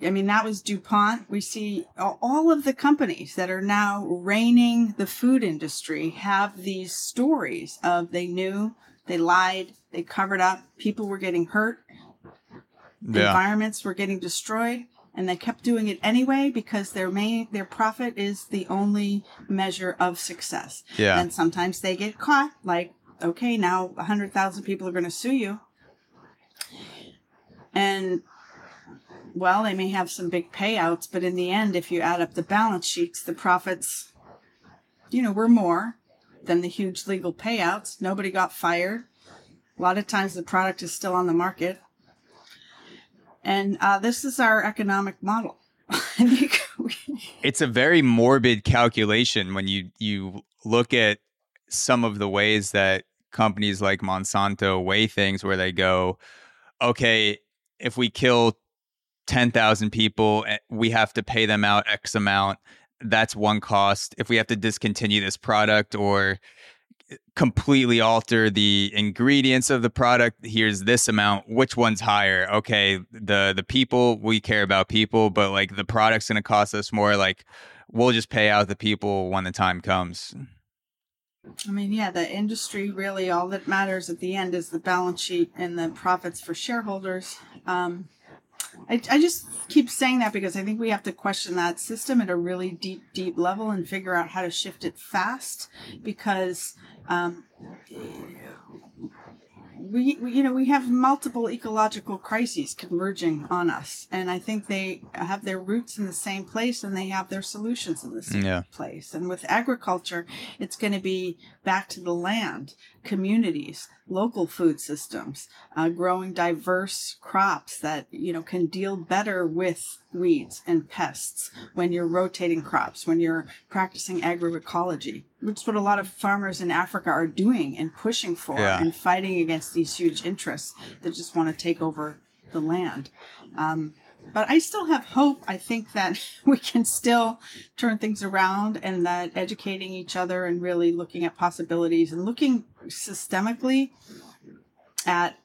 I mean, that was DuPont. We see all of the companies that are now reigning the food industry have these stories of they knew, they lied, they covered up, people were getting hurt, Yeah. environments were getting destroyed and they kept doing it anyway because their main their profit is the only measure of success. Yeah. and sometimes they get caught like okay now 100000 people are going to sue you. And well they may have some big payouts but in the end if you add up the balance sheets the profits you know were more than the huge legal payouts. Nobody got fired. A lot of times the product is still on the market and uh, this is our economic model. It's a very morbid calculation when you you look at some of the ways that companies like Monsanto weigh things where they go okay if we kill 10,000 people eh, we have to pay them out x amount that's one cost if we have to discontinue this product or completely alter the ingredients of the product. Here's this amount. Which one's higher? Okay the the people we care about people but like the product's going to cost us more. Like we'll just pay out the people when the time comes. I mean, yeah, the industry really all that matters at the end is the balance sheet and the profits for shareholders. Um, I, I just keep saying that because I think we have to question that system at a really deep, deep level and figure out how to shift it fast because um, we, we, you know, we have multiple ecological crises converging on us, and I think they have their roots in the same place and they have their solutions in the same Yeah. place. And with agriculture, it's going to be back to the land, communities, local food systems, uh, growing diverse crops that you know can deal better with weeds and pests when you're rotating crops, when you're practicing agroecology, which is what a lot of farmers in Africa are doing and pushing for Yeah. and fighting against these huge interests that just want to take over the land. Um, but I still have hope. I think that we can still turn things around and that educating each other and really looking at possibilities and looking systemically at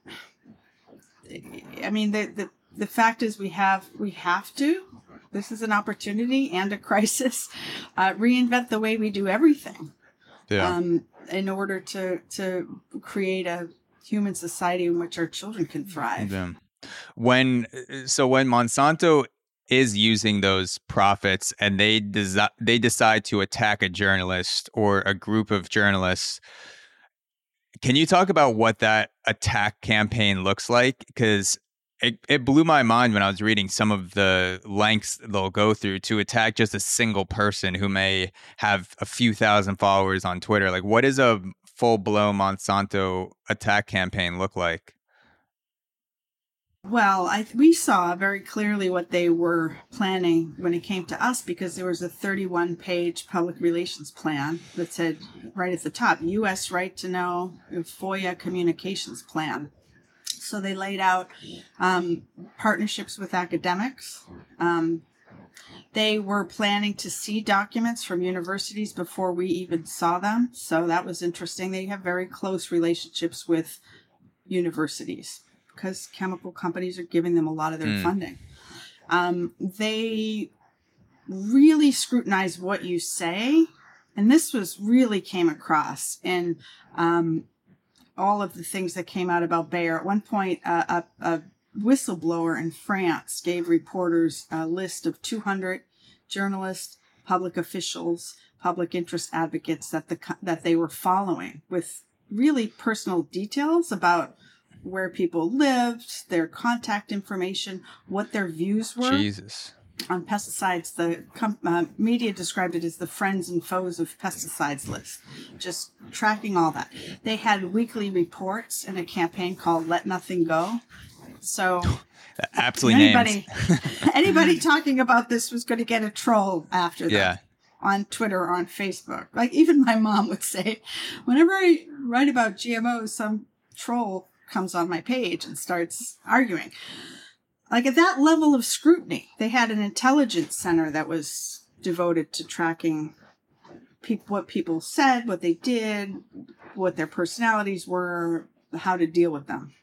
I mean the the, the fact is we have we have to this is an opportunity and a crisis uh, reinvent the way we do everything yeah um, in order to to create a human society in which our children can thrive. Yeah. When so when Monsanto is using those profits and they desi- they decide to attack a journalist or a group of journalists can you talk about what that attack campaign looks like cuz it, it blew my mind when I was reading some of the lengths they'll go through to attack just a single person who may have a few thousand followers on Twitter. Like, what does a full blown Monsanto attack campaign look like? Well, I we saw very clearly what they were planning when it came to us because there was a 31 page public relations plan that said right at the top U.S. right to know FOIA communications plan. So they laid out um, partnerships with academics. Um, they were planning to see documents from universities before we even saw them. So that was interesting. They have very close relationships with universities because chemical companies are giving them a lot of their Mm. funding. Um, they really scrutinize what you say, and this was really came across in um, all of the things that came out about Bayer. At one point, uh, a, a whistleblower in France gave reporters a list of 200 journalists, public officials, public interest advocates that the that they were following with really personal details about where people lived, their contact information, what their views were Jesus. On pesticides. The com- uh, media described it as the friends and foes of pesticides list, just tracking all that. They had weekly reports in a campaign called "Let Nothing Go." So Absolutely anybody, anybody talking about this was going to get a troll after that. Yeah. on Twitter or on Facebook. Like even my mom would say, whenever I write about GMOs, some troll comes on my page and starts arguing. Like at that level of scrutiny, they had an intelligence center that was devoted to tracking pe- what people said, what they did, what their personalities were, how to deal with them.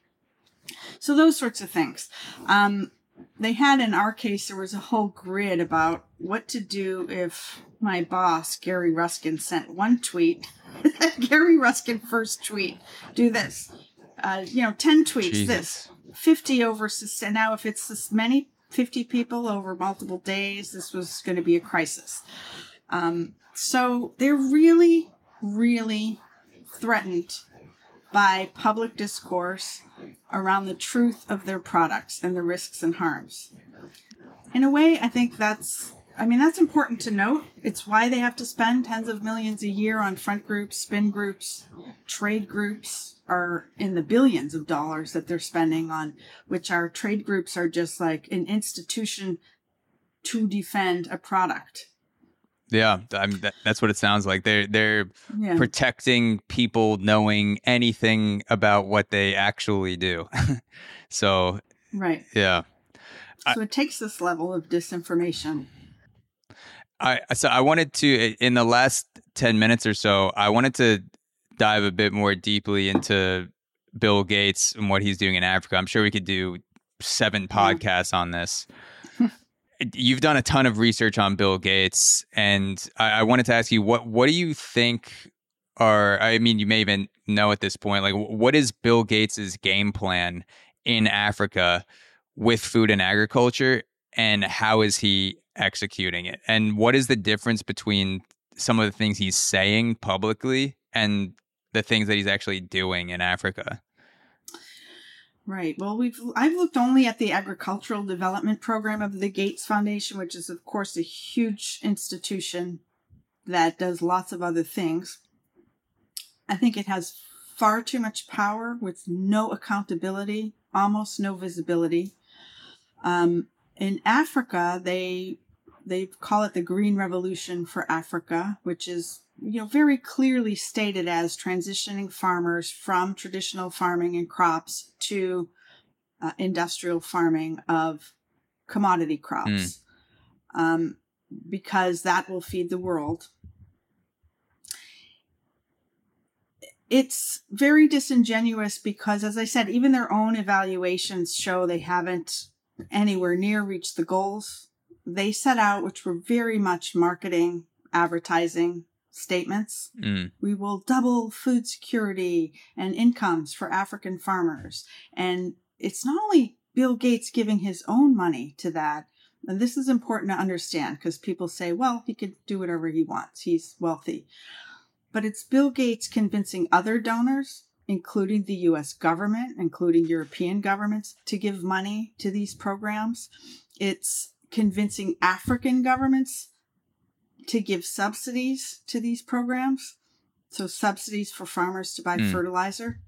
So those sorts of things. Um, they had in our case there was a whole grid about what to do if my boss Gary Ruskin sent one tweet. Gary Ruskin first tweet, do this. Uh, you know, ten tweets, Jesus. this. Fifty over. And now, if it's this many, fifty people over multiple days, this was going to be a crisis. Um, so they're really, really threatened by public discourse around the truth of their products and the risks and harms. In a way, I think that's I mean, that's important to note. It's why they have to spend tens of millions a year on front groups, spin groups, trade groups are in the billions of dollars that they're spending on, which our trade groups are just like an institution to defend a product. Yeah, I mean, that, that's what it sounds like. They're they're yeah. protecting people knowing anything about what they actually do. so right, yeah. So I, it takes this level of disinformation. I so I wanted to in the last ten minutes or so, I wanted to dive a bit more deeply into Bill Gates and what he's doing in Africa. I'm sure we could do seven podcasts on this you've done a ton of research on Bill Gates, and I, I, wanted to ask you what what do you think are? I mean, you may even know at this point, like what is Bill Gates's game plan in Africa with food and agriculture, and how is he executing it? And what is the difference between some of the things he's saying publicly and the things that he's actually doing in Africa? Right. Well, we've I've looked only at the agricultural development program of the Gates Foundation, which is of course a huge institution that does lots of other things. I think it has far too much power with no accountability, almost no visibility. Um, in Africa, they they call it the Green Revolution for Africa, which is you know very clearly stated as transitioning farmers from traditional farming and crops to uh, industrial farming of commodity crops mm. um, because that will feed the world it's very disingenuous because as i said even their own evaluations show they haven't anywhere near reached the goals they set out which were very much marketing advertising statements. Mm. We will double food security and incomes for African farmers. And it's not only Bill Gates giving his own money to that. And this is important to understand because people say, well, he could do whatever he wants. He's wealthy. But it's Bill Gates convincing other donors, including the US government, including European governments, to give money to these programs. It's convincing African governments to give subsidies to these programs. So, subsidies for farmers to buy mm. fertilizer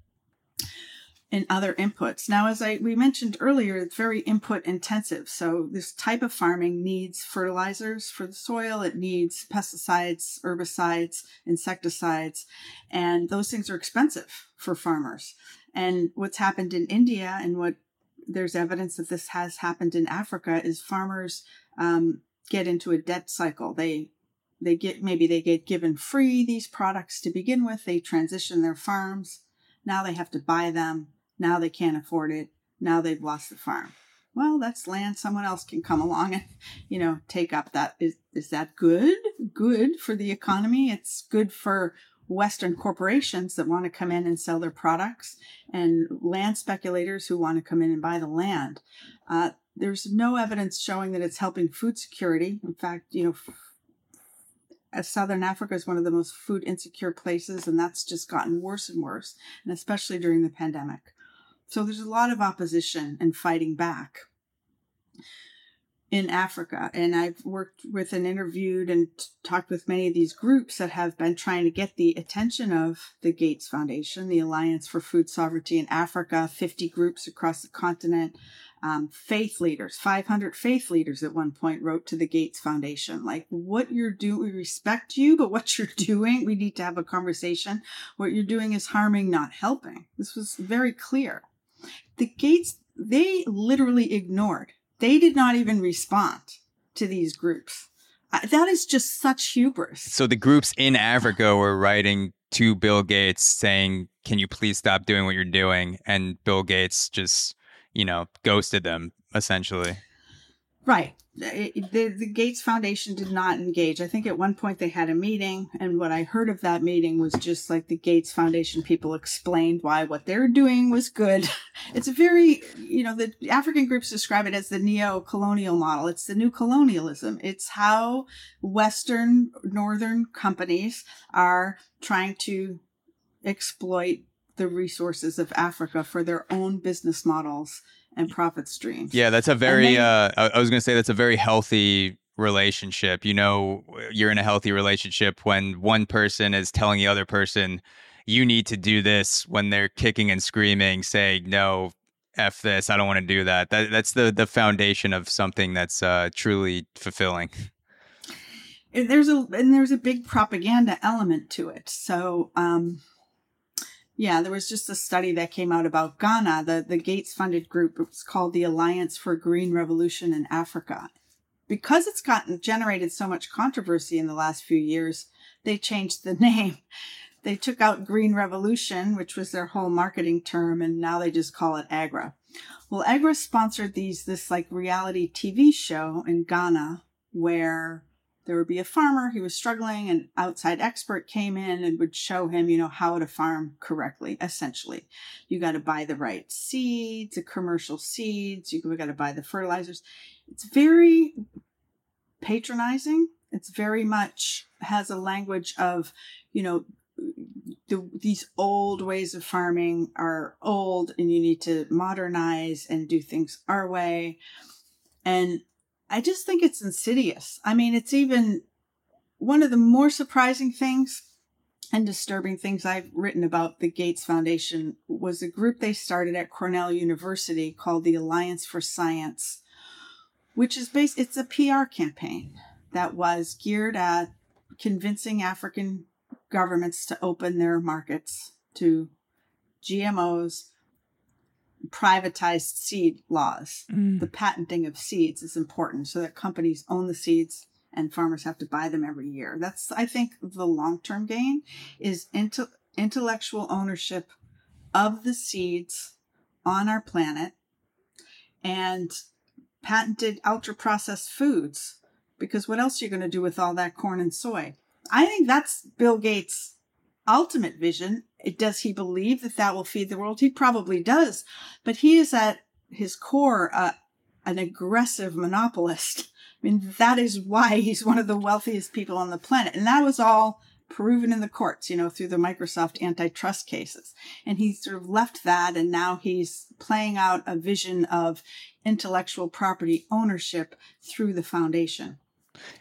and other inputs. Now, as I we mentioned earlier, it's very input intensive. So this type of farming needs fertilizers for the soil. It needs pesticides, herbicides, insecticides, and those things are expensive for farmers. And what's happened in India and what there's evidence that this has happened in Africa is farmers um, get into a debt cycle. They they get maybe they get given free these products to begin with they transition their farms. Now they have to buy them. Now they can't afford it. Now they've lost the farm. Well that's land someone else can come along and you know take up that. Is is that good? Good for the economy? It's good for western corporations that want to come in and sell their products and land speculators who want to come in and buy the land. Uh, there's no evidence showing that it's helping food security. In fact you know As southern Africa is one of the most food insecure places, and that's just gotten worse and worse, and especially during the pandemic. So there's a lot of opposition and fighting back in Africa. And I've worked with and interviewed and talked with many of these groups that have been trying to get the attention of the Gates Foundation, the Alliance for Food Sovereignty in Africa, 50 groups across the continent. Um, faith leaders, 500 faith leaders at one point wrote to the Gates Foundation, like, what you're doing, we respect you, but what you're doing, we need to have a conversation. What you're doing is harming, not helping. This was very clear. The Gates, they literally ignored, they did not even respond to these groups. Uh, that is just such hubris. So the groups in Africa were writing to Bill Gates saying, "Can you please stop doing what you're doing?" And Bill Gates just, you know, ghosted them essentially. Right. The, the Gates Foundation did not engage. I think at one point they had a meeting, and what I heard of that meeting was just like the Gates Foundation people explained why what they're doing was good. It's a very, you know, the African groups describe it as the neo colonial model. It's the new colonialism. It's how Western, Northern companies are trying to exploit the resources of Africa for their own business models and profit streams. Yeah, that's a very. Then, uh, I was going to say that's a very healthy relationship. You know, you're in a healthy relationship when one person is telling the other person, "You need to do this," when they're kicking and screaming, saying, "No, f this, I don't want to do that." That that's the the foundation of something that's uh, truly fulfilling. And there's a and there's a big propaganda element to it. So. um yeah, there was just a study that came out about Ghana. The, the Gates funded group it was called the Alliance for Green Revolution in Africa. Because it's gotten generated so much controversy in the last few years, they changed the name. They took out Green Revolution, which was their whole marketing term, and now they just call it AGRA. Well, AGRA sponsored these this like reality TV show in Ghana where there would be a farmer he was struggling an outside expert came in and would show him you know how to farm correctly essentially. You got to buy the right seeds the commercial seeds you got to buy the fertilizers. It's very patronizing. It's very much has a language of you know the, these old ways of farming are old and you need to modernize and do things our way. And I just think it's insidious. I mean, it's even one of the more surprising things and disturbing things I've written about the Gates Foundation was a group they started at Cornell University called the Alliance for Science, which is based it's a PR campaign that was geared at convincing African governments to open their markets to GMOs, privatized seed laws. Mm. The patenting of seeds is important so that companies own the seeds and farmers have to buy them every year. That's, I think, the long term gain is into, intellectual ownership of the seeds on our planet and patented ultra processed foods. Because what else are you going to do with all that corn and soy? I think that's Bill Gates' ultimate vision does he believe that that will feed the world? He probably does, but he is at his core uh, an aggressive monopolist. I mean, that is why he's one of the wealthiest people on the planet. And that was all proven in the courts, you know, through the Microsoft antitrust cases. And he sort of left that and now he's playing out a vision of intellectual property ownership through the foundation,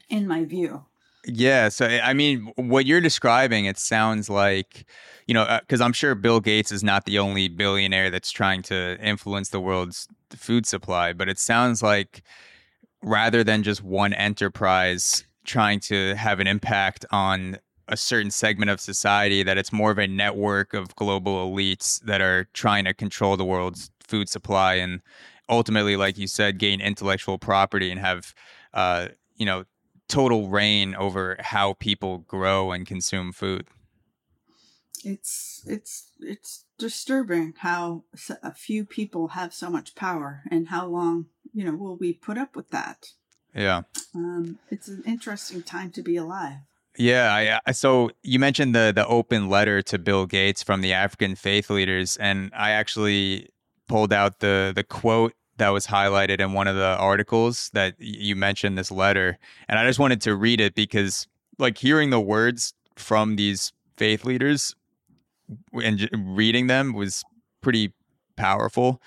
in my view. Yeah. So, I mean, what you're describing, it sounds like, you know, because uh, I'm sure Bill Gates is not the only billionaire that's trying to influence the world's food supply, but it sounds like rather than just one enterprise trying to have an impact on a certain segment of society, that it's more of a network of global elites that are trying to control the world's food supply and ultimately, like you said, gain intellectual property and have, uh, you know, total reign over how people grow and consume food. It's it's it's disturbing how a few people have so much power and how long you know will we put up with that. Yeah, um, it's an interesting time to be alive. Yeah, I, so you mentioned the the open letter to Bill Gates from the African faith leaders, and I actually pulled out the the quote that was highlighted in one of the articles that you mentioned this letter and i just wanted to read it because like hearing the words from these faith leaders and reading them was pretty powerful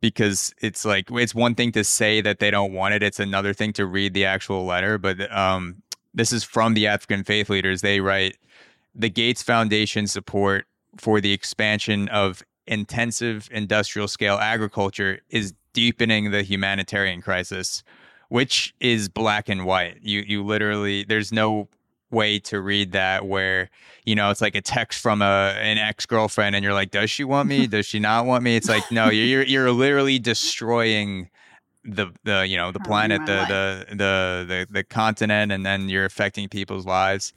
because it's like it's one thing to say that they don't want it it's another thing to read the actual letter but um, this is from the african faith leaders. They write the gates foundation support for the expansion of intensive industrial scale agriculture is deepening the humanitarian crisis, which is black and white. You you literally there's no way to read that where you know it's like a text from a an ex-girlfriend and you're like does she want me? Does she not want me? It's like no you're you're literally destroying the the you know the planet the, the, the the the continent and then you're affecting people's lives.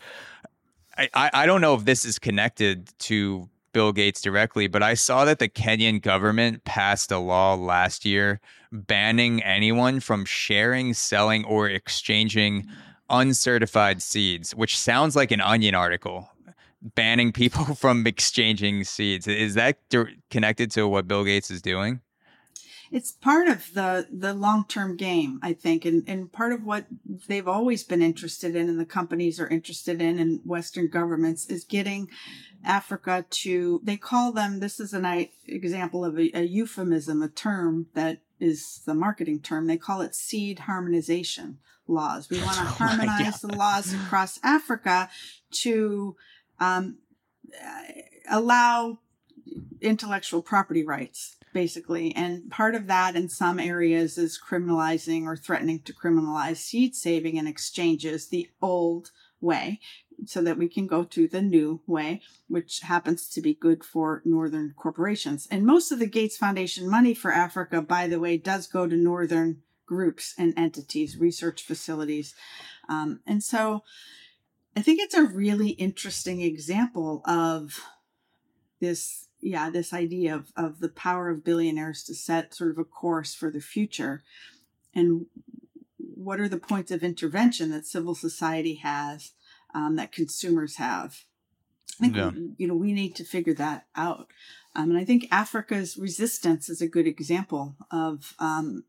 I, I i don't know if this is connected to bill gates directly but i saw that the kenyan government passed a law last year banning anyone from sharing selling or exchanging uncertified seeds which sounds like an onion article banning people from exchanging seeds. Is that connected to what bill gates is doing? It's part of the the long term game, I think, and and part of what they've always been interested in, and the companies are interested in, and Western governments is getting Africa to. They call them. This is an example of a, a euphemism, a term that is the marketing term. They call it seed harmonization laws. We want to oh harmonize the laws across Africa to um, allow intellectual property rights basically. And part of that in some areas is criminalizing or threatening to criminalize seed saving and exchanges the old way so that we can go to the new way, which happens to be good for Northern corporations. And most of the Gates Foundation money for Africa, by the way, does go to Northern groups and entities, research facilities. Um, and so I think it's a really interesting example of this yeah, this idea of, of the power of billionaires to set sort of a course for the future. And what are the points of intervention that civil society has, um, that consumers have? I think yeah. we, you know we need to figure that out. Um, and I think Africa's resistance is a good example of um,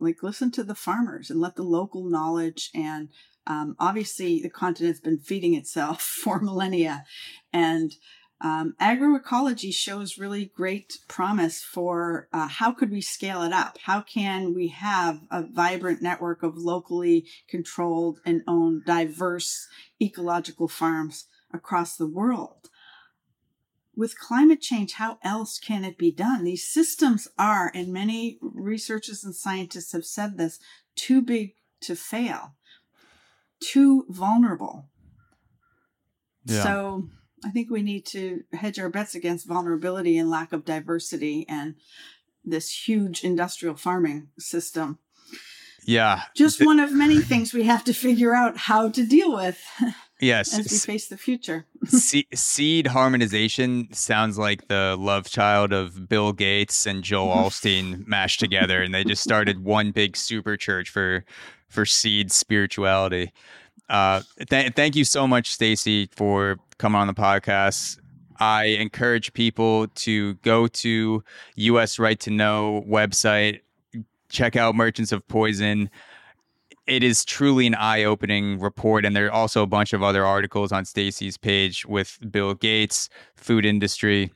like listen to the farmers and let the local knowledge and um, obviously the continent's been feeding itself for millennia and um, agroecology shows really great promise for uh, how could we scale it up? How can we have a vibrant network of locally controlled and owned diverse ecological farms across the world? With climate change, how else can it be done? These systems are, and many researchers and scientists have said this, too big to fail, too vulnerable. Yeah. So, I think we need to hedge our bets against vulnerability and lack of diversity and this huge industrial farming system. Yeah. Just one of many things we have to figure out how to deal with. Yes. As we face the future. seed harmonization sounds like the love child of Bill Gates and Joel Osteen mashed together and they just started one big super church for for seed spirituality. Uh, th- thank you so much, Stacy, for coming on the podcast. I encourage people to go to US Right to Know website, check out Merchants of Poison. It is truly an eye-opening report, and there are also a bunch of other articles on Stacy's page with Bill Gates, food industry.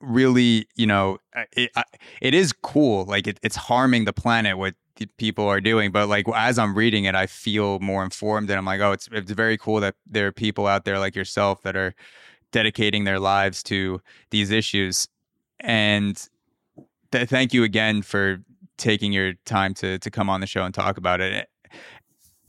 Really, you know, it, it is cool. Like it, it's harming the planet what people are doing. But like as I'm reading it, I feel more informed, and I'm like, oh, it's it's very cool that there are people out there like yourself that are dedicating their lives to these issues. And th- thank you again for taking your time to to come on the show and talk about it.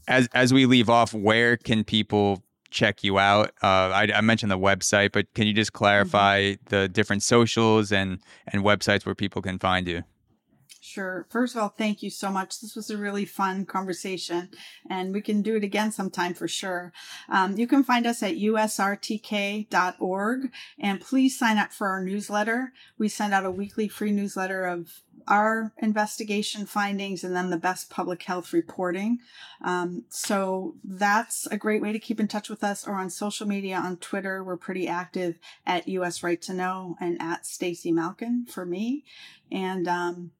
As as we leave off, where can people check you out? Uh, I, I, mentioned the website, but can you just mm-hmm. clarify mm-hmm. the different socials and and websites where people can find you? Sure. First of all, thank you so much. This was a really fun conversation, and we can do it again sometime for sure. Um, you can find us at usrtk.org, and please sign up for our newsletter. We send out a weekly free newsletter of our investigation findings and then the best public health reporting. Um, so that's a great way to keep in touch with us or on social media on Twitter. We're pretty active at US Right to Know and at Stacy Malkan for me. And um,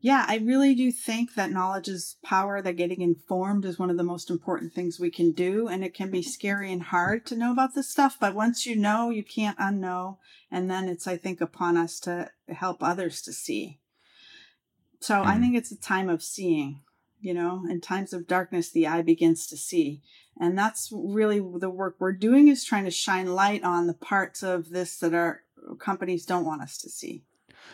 yeah, I really do think that knowledge is power, that getting informed is one of the most important things we can do. And it can be scary and hard to know about this stuff, but once you know, you can't unknow. And then it's, I think, upon us to help others to see. So mm. I think it's a time of seeing, you know, in times of darkness, the eye begins to see. And that's really the work we're doing is trying to shine light on the parts of this that our companies don't want us to see.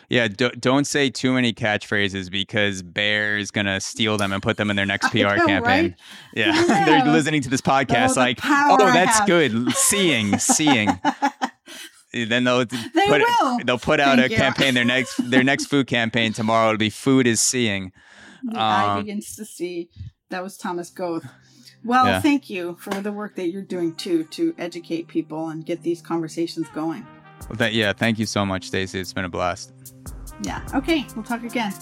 Yeah, do, don't say too many catchphrases because Bayer is gonna steal them and put them in their next PR know, campaign. right? Yeah, they're listening to this podcast the like, oh, that's good. Seeing, seeing. then they'll They put will. they'll put out Thank a you. campaign. Their next their next food campaign tomorrow. It'll be food is seeing. The eye Um, begins to see. That was Thomas Goeth. Well, Yeah. thank you for the work that you're doing too to educate people and get these conversations going. Well, that, yeah, thank you so much, Stacy. It's been a blast. Yeah. Okay. We'll talk again.